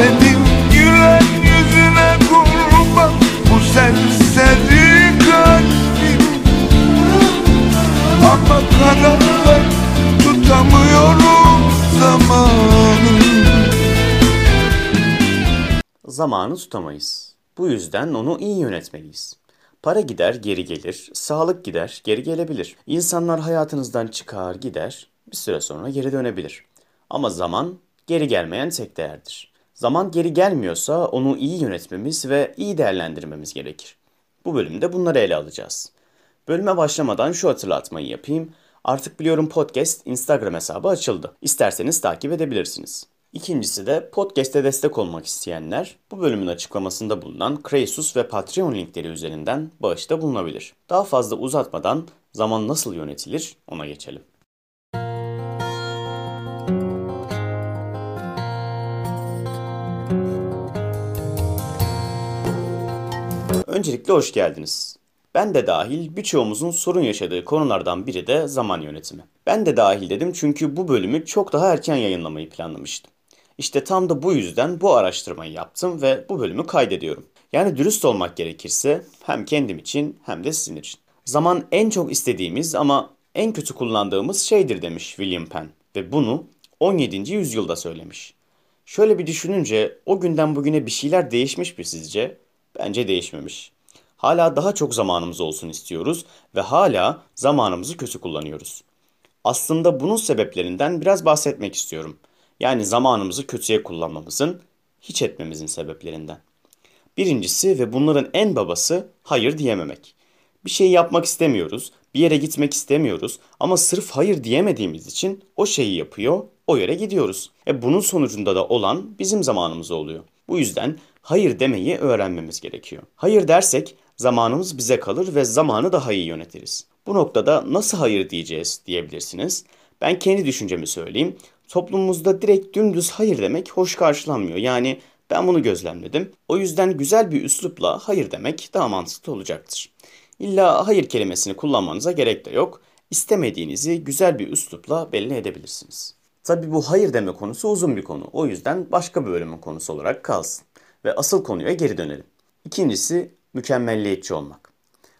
Senin gülen yüzüne kurban Bu serseri kalbim Ama kanatlar tutamıyorum zamanı Zamanı tutamayız. Bu yüzden onu iyi yönetmeliyiz. Para gider, geri gelir. Sağlık gider, geri gelebilir. İnsanlar hayatınızdan çıkar, gider. Bir süre sonra geri dönebilir. Ama zaman geri gelmeyen tek değerdir. Zaman geri gelmiyorsa onu iyi yönetmemiz ve iyi değerlendirmemiz gerekir. Bu bölümde bunları ele alacağız. Bölüme başlamadan şu hatırlatmayı yapayım. Artık biliyorum podcast Instagram hesabı açıldı. İsterseniz takip edebilirsiniz. İkincisi de podcast'e destek olmak isteyenler bu bölümün açıklamasında bulunan Kresus ve Patreon linkleri üzerinden bağışta bulunabilir. Daha fazla uzatmadan zaman nasıl yönetilir ona geçelim. Öncelikle hoş geldiniz. Ben de dahil birçoğumuzun sorun yaşadığı konulardan biri de zaman yönetimi. Ben de dahil dedim çünkü bu bölümü çok daha erken yayınlamayı planlamıştım. İşte tam da bu yüzden bu araştırmayı yaptım ve bu bölümü kaydediyorum. Yani dürüst olmak gerekirse hem kendim için hem de sizin için. Zaman en çok istediğimiz ama en kötü kullandığımız şeydir demiş William Penn ve bunu 17. yüzyılda söylemiş. Şöyle bir düşününce o günden bugüne bir şeyler değişmiş mi sizce? Bence değişmemiş. Hala daha çok zamanımız olsun istiyoruz ve hala zamanımızı kötü kullanıyoruz. Aslında bunun sebeplerinden biraz bahsetmek istiyorum. Yani zamanımızı kötüye kullanmamızın, hiç etmemizin sebeplerinden. Birincisi ve bunların en babası hayır diyememek. Bir şey yapmak istemiyoruz, bir yere gitmek istemiyoruz ama sırf hayır diyemediğimiz için o şeyi yapıyor, o yere gidiyoruz. E bunun sonucunda da olan bizim zamanımız oluyor. Bu yüzden hayır demeyi öğrenmemiz gerekiyor. Hayır dersek zamanımız bize kalır ve zamanı daha iyi yönetiriz. Bu noktada nasıl hayır diyeceğiz diyebilirsiniz. Ben kendi düşüncemi söyleyeyim. Toplumumuzda direkt dümdüz hayır demek hoş karşılanmıyor. Yani ben bunu gözlemledim. O yüzden güzel bir üslupla hayır demek daha mantıklı olacaktır. İlla hayır kelimesini kullanmanıza gerek de yok. İstemediğinizi güzel bir üslupla belli edebilirsiniz. Tabi bu hayır deme konusu uzun bir konu. O yüzden başka bir bölümün konusu olarak kalsın. Ve asıl konuya geri dönelim. İkincisi mükemmelliyetçi olmak.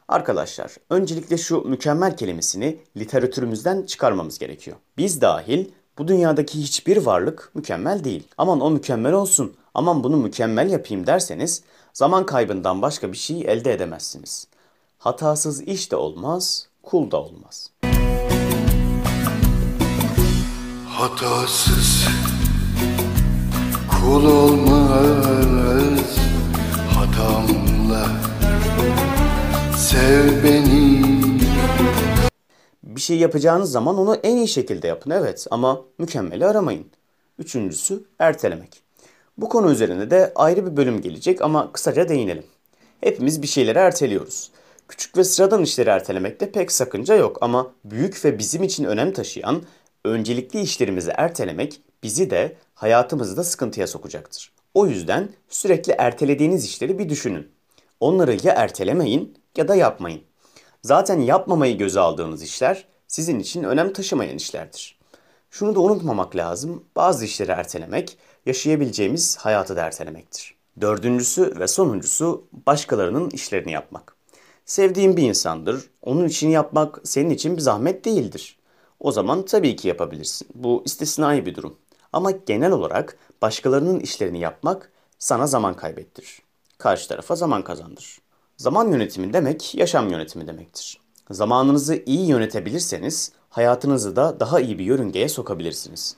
Arkadaşlar, öncelikle şu mükemmel kelimesini literatürümüzden çıkarmamız gerekiyor. Biz dahil bu dünyadaki hiçbir varlık mükemmel değil. Aman o mükemmel olsun, aman bunu mükemmel yapayım derseniz zaman kaybından başka bir şey elde edemezsiniz. Hatasız iş de olmaz, kul da olmaz. Hatasız kul olmaz hatamla sev beni Bir şey yapacağınız zaman onu en iyi şekilde yapın evet ama mükemmeli aramayın. Üçüncüsü ertelemek. Bu konu üzerine de ayrı bir bölüm gelecek ama kısaca değinelim. Hepimiz bir şeyleri erteliyoruz. Küçük ve sıradan işleri ertelemekte pek sakınca yok ama büyük ve bizim için önem taşıyan öncelikli işlerimizi ertelemek bizi de hayatımızı da sıkıntıya sokacaktır. O yüzden sürekli ertelediğiniz işleri bir düşünün. Onları ya ertelemeyin ya da yapmayın. Zaten yapmamayı göze aldığınız işler sizin için önem taşımayan işlerdir. Şunu da unutmamak lazım. Bazı işleri ertelemek yaşayabileceğimiz hayatı da ertelemektir. Dördüncüsü ve sonuncusu başkalarının işlerini yapmak. Sevdiğin bir insandır. Onun için yapmak senin için bir zahmet değildir. O zaman tabii ki yapabilirsin. Bu istisnai bir durum. Ama genel olarak başkalarının işlerini yapmak sana zaman kaybettirir. Karşı tarafa zaman kazandırır. Zaman yönetimi demek yaşam yönetimi demektir. Zamanınızı iyi yönetebilirseniz hayatınızı da daha iyi bir yörüngeye sokabilirsiniz.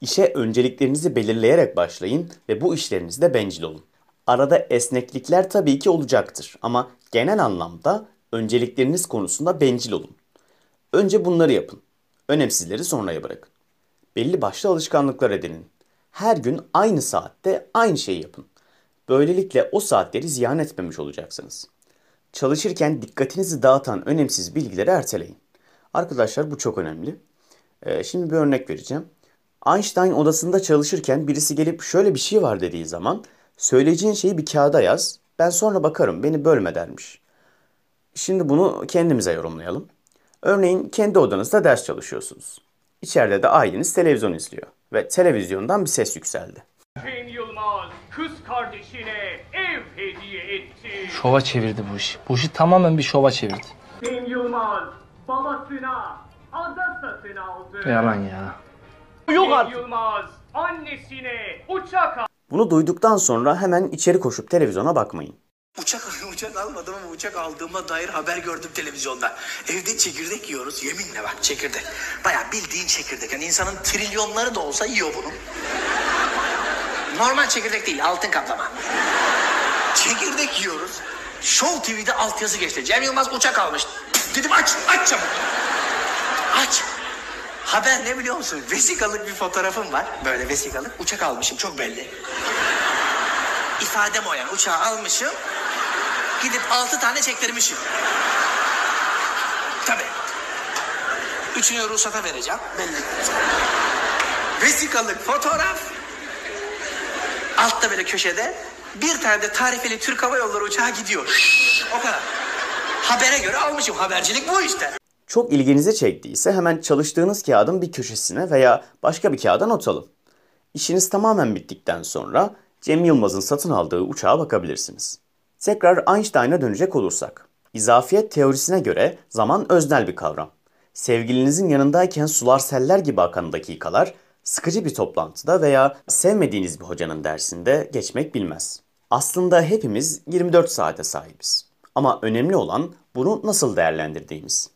İşe önceliklerinizi belirleyerek başlayın ve bu işlerinizde bencil olun. Arada esneklikler tabii ki olacaktır ama genel anlamda öncelikleriniz konusunda bencil olun. Önce bunları yapın. Önemsizleri sonraya bırakın. Belli başlı alışkanlıklar edinin. Her gün aynı saatte aynı şeyi yapın. Böylelikle o saatleri ziyan etmemiş olacaksınız. Çalışırken dikkatinizi dağıtan önemsiz bilgileri erteleyin. Arkadaşlar bu çok önemli. Ee, şimdi bir örnek vereceğim. Einstein odasında çalışırken birisi gelip şöyle bir şey var dediği zaman söyleyeceğin şeyi bir kağıda yaz. Ben sonra bakarım beni bölme dermiş. Şimdi bunu kendimize yorumlayalım. Örneğin kendi odanızda ders çalışıyorsunuz. İçeride de aileniz televizyon izliyor ve televizyondan bir ses yükseldi. Kim Yılmaz kız kardeşine ev hediye etti. Şova çevirdi bu işi. Bu işi tamamen bir şova çevirdi. Cem Yılmaz babasına ada satın aldı. Yalan ya. Cem Yılmaz annesine uçak aldı. Bunu duyduktan sonra hemen içeri koşup televizyona bakmayın. Uçak, uçak almadım ama uçak aldığıma dair haber gördüm televizyonda. Evde çekirdek yiyoruz. Yeminle bak çekirdek. Baya bildiğin çekirdek. Yani insanın trilyonları da olsa yiyor bunu. Normal çekirdek değil altın kaplama. Çekirdek yiyoruz. Show TV'de altyazı geçti. Cem Yılmaz uçak almış. Dedim aç, aç çabuk. Aç. Haber ne biliyor musun? Vesikalık bir fotoğrafım var. Böyle vesikalık. Uçak almışım çok belli. İfadem o yani. Uçağı almışım. Gidip altı tane çektirmişim. Tabii. Üçünü ruhsata vereceğim. Belli. Vesikalık fotoğraf. Altta böyle köşede bir tane de tarifeli Türk Hava Yolları uçağı gidiyor. O kadar. Habere göre almışım. Habercilik bu işte. Çok ilginizi çektiyse hemen çalıştığınız kağıdın bir köşesine veya başka bir kağıda not alın. İşiniz tamamen bittikten sonra Cem Yılmaz'ın satın aldığı uçağa bakabilirsiniz. Tekrar Einstein'a dönecek olursak. İzafiyet teorisine göre zaman öznel bir kavram. Sevgilinizin yanındayken sular seller gibi akan dakikalar sıkıcı bir toplantıda veya sevmediğiniz bir hocanın dersinde geçmek bilmez. Aslında hepimiz 24 saate sahibiz. Ama önemli olan bunu nasıl değerlendirdiğimiz.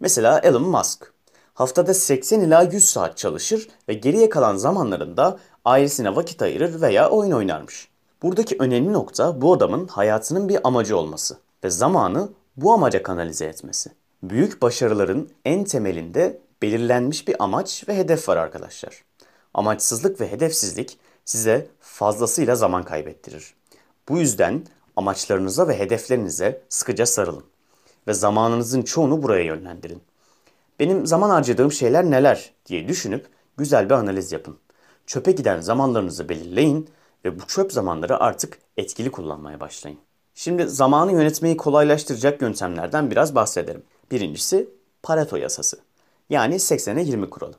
Mesela Elon Musk. Haftada 80 ila 100 saat çalışır ve geriye kalan zamanlarında ailesine vakit ayırır veya oyun oynarmış. Buradaki önemli nokta bu adamın hayatının bir amacı olması ve zamanı bu amaca kanalize etmesi. Büyük başarıların en temelinde belirlenmiş bir amaç ve hedef var arkadaşlar. Amaçsızlık ve hedefsizlik size fazlasıyla zaman kaybettirir. Bu yüzden amaçlarınıza ve hedeflerinize sıkıca sarılın ve zamanınızın çoğunu buraya yönlendirin. Benim zaman harcadığım şeyler neler diye düşünüp güzel bir analiz yapın. Çöpe giden zamanlarınızı belirleyin ve bu çöp zamanları artık etkili kullanmaya başlayın. Şimdi zamanı yönetmeyi kolaylaştıracak yöntemlerden biraz bahsederim. Birincisi Pareto yasası. Yani 80'e 20 kuralı.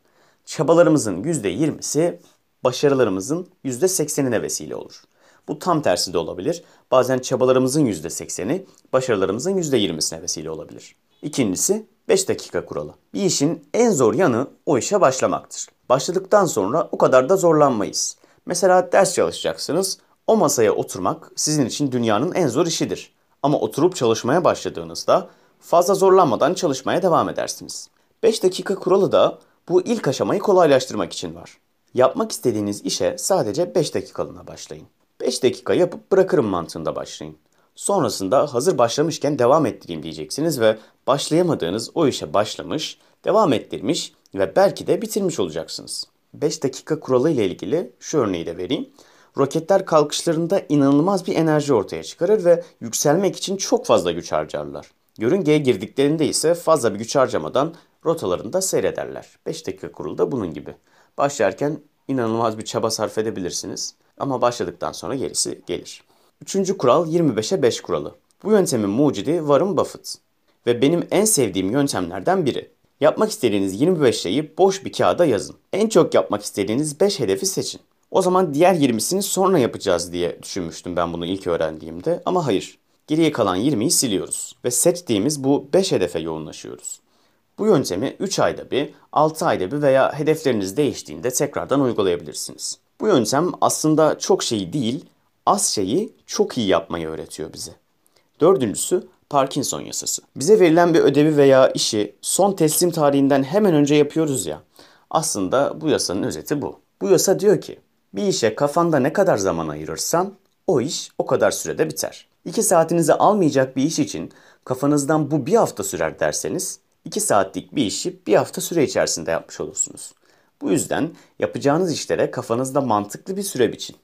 Çabalarımızın %20'si başarılarımızın %80'ine vesile olur. Bu tam tersi de olabilir. Bazen çabalarımızın %80'i başarılarımızın %20'sine vesile olabilir. İkincisi 5 dakika kuralı. Bir işin en zor yanı o işe başlamaktır. Başladıktan sonra o kadar da zorlanmayız. Mesela ders çalışacaksınız. O masaya oturmak sizin için dünyanın en zor işidir. Ama oturup çalışmaya başladığınızda fazla zorlanmadan çalışmaya devam edersiniz. 5 dakika kuralı da bu ilk aşamayı kolaylaştırmak için var. Yapmak istediğiniz işe sadece 5 dakikalığına başlayın. 5 dakika yapıp bırakırım mantığında başlayın. Sonrasında hazır başlamışken devam ettireyim diyeceksiniz ve başlayamadığınız o işe başlamış, devam ettirmiş ve belki de bitirmiş olacaksınız. 5 dakika kuralı ile ilgili şu örneği de vereyim. Roketler kalkışlarında inanılmaz bir enerji ortaya çıkarır ve yükselmek için çok fazla güç harcarlar. Yörüngeye girdiklerinde ise fazla bir güç harcamadan rotalarında seyrederler. 5 dakika kuralı da bunun gibi. Başlarken inanılmaz bir çaba sarf edebilirsiniz ama başladıktan sonra gerisi gelir. Üçüncü kural 25'e 5 kuralı. Bu yöntemin mucidi Warren Buffett. Ve benim en sevdiğim yöntemlerden biri. Yapmak istediğiniz 25 şeyi boş bir kağıda yazın. En çok yapmak istediğiniz 5 hedefi seçin. O zaman diğer 20'sini sonra yapacağız diye düşünmüştüm ben bunu ilk öğrendiğimde ama hayır. Geriye kalan 20'yi siliyoruz ve seçtiğimiz bu 5 hedefe yoğunlaşıyoruz. Bu yöntemi 3 ayda bir, 6 ayda bir veya hedefleriniz değiştiğinde tekrardan uygulayabilirsiniz. Bu yöntem aslında çok şeyi değil, az şeyi çok iyi yapmayı öğretiyor bize. Dördüncüsü Parkinson yasası. Bize verilen bir ödevi veya işi son teslim tarihinden hemen önce yapıyoruz ya. Aslında bu yasanın özeti bu. Bu yasa diyor ki bir işe kafanda ne kadar zaman ayırırsan o iş o kadar sürede biter. 2 saatinizi almayacak bir iş için kafanızdan bu bir hafta sürer derseniz 2 saatlik bir işi bir hafta süre içerisinde yapmış olursunuz. Bu yüzden yapacağınız işlere kafanızda mantıklı bir süre biçin.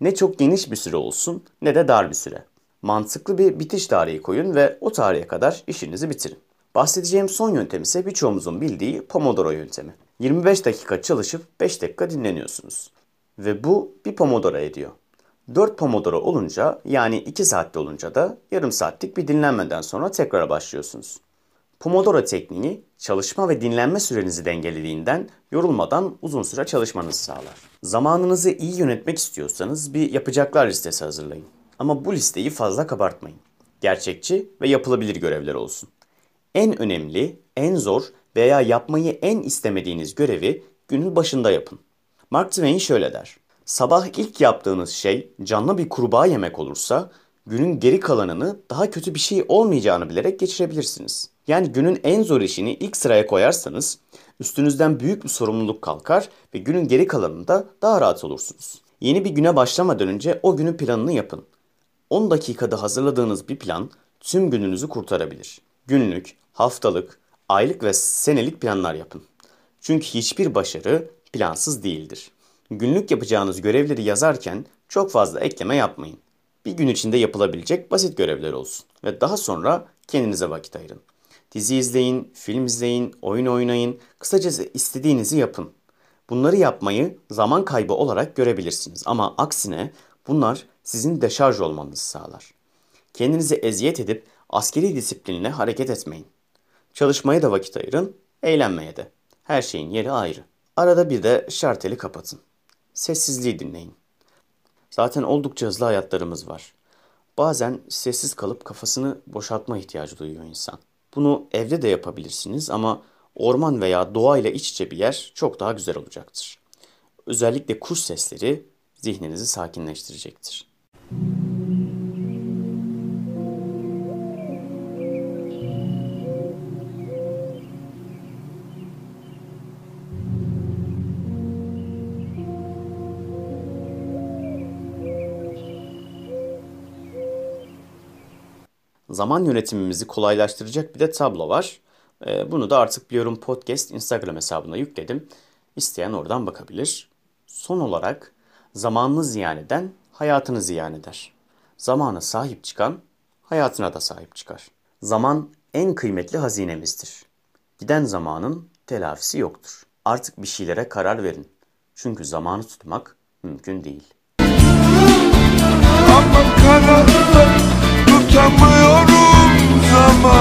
Ne çok geniş bir süre olsun ne de dar bir süre. Mantıklı bir bitiş tarihi koyun ve o tarihe kadar işinizi bitirin. Bahsedeceğim son yöntem ise birçoğumuzun bildiği Pomodoro yöntemi. 25 dakika çalışıp 5 dakika dinleniyorsunuz. Ve bu bir Pomodoro ediyor. 4 Pomodoro olunca yani 2 saatte olunca da yarım saatlik bir dinlenmeden sonra tekrar başlıyorsunuz. Pomodoro tekniği Çalışma ve dinlenme sürenizi dengelediğinden yorulmadan uzun süre çalışmanızı sağlar. Zamanınızı iyi yönetmek istiyorsanız bir yapacaklar listesi hazırlayın. Ama bu listeyi fazla kabartmayın. Gerçekçi ve yapılabilir görevler olsun. En önemli, en zor veya yapmayı en istemediğiniz görevi günün başında yapın. Mark Twain şöyle der. Sabah ilk yaptığınız şey canlı bir kurbağa yemek olursa günün geri kalanını daha kötü bir şey olmayacağını bilerek geçirebilirsiniz. Yani günün en zor işini ilk sıraya koyarsanız üstünüzden büyük bir sorumluluk kalkar ve günün geri kalanında daha rahat olursunuz. Yeni bir güne başlamadan önce o günün planını yapın. 10 dakikada hazırladığınız bir plan tüm gününüzü kurtarabilir. Günlük, haftalık, aylık ve senelik planlar yapın. Çünkü hiçbir başarı plansız değildir. Günlük yapacağınız görevleri yazarken çok fazla ekleme yapmayın. Bir gün içinde yapılabilecek basit görevler olsun ve daha sonra kendinize vakit ayırın. Dizi izleyin, film izleyin, oyun oynayın, kısacası istediğinizi yapın. Bunları yapmayı zaman kaybı olarak görebilirsiniz ama aksine bunlar sizin deşarj olmanızı sağlar. Kendinizi eziyet edip askeri disiplinle hareket etmeyin. Çalışmaya da vakit ayırın, eğlenmeye de. Her şeyin yeri ayrı. Arada bir de şarteli kapatın. Sessizliği dinleyin. Zaten oldukça hızlı hayatlarımız var. Bazen sessiz kalıp kafasını boşaltma ihtiyacı duyuyor insan. Bunu evde de yapabilirsiniz ama orman veya doğayla iç içe bir yer çok daha güzel olacaktır. Özellikle kuş sesleri zihninizi sakinleştirecektir. Zaman yönetimimizi kolaylaştıracak bir de tablo var. Ee, Bunu da artık biliyorum podcast Instagram hesabına yükledim. İsteyen oradan bakabilir. Son olarak zamanını ziyan eden hayatını ziyan eder. Zamana sahip çıkan hayatına da sahip çıkar. Zaman en kıymetli hazinemizdir. Giden zamanın telafisi yoktur. Artık bir şeylere karar verin. Çünkü zamanı tutmak mümkün değil. Ama kararlar tutamıyorum zamanı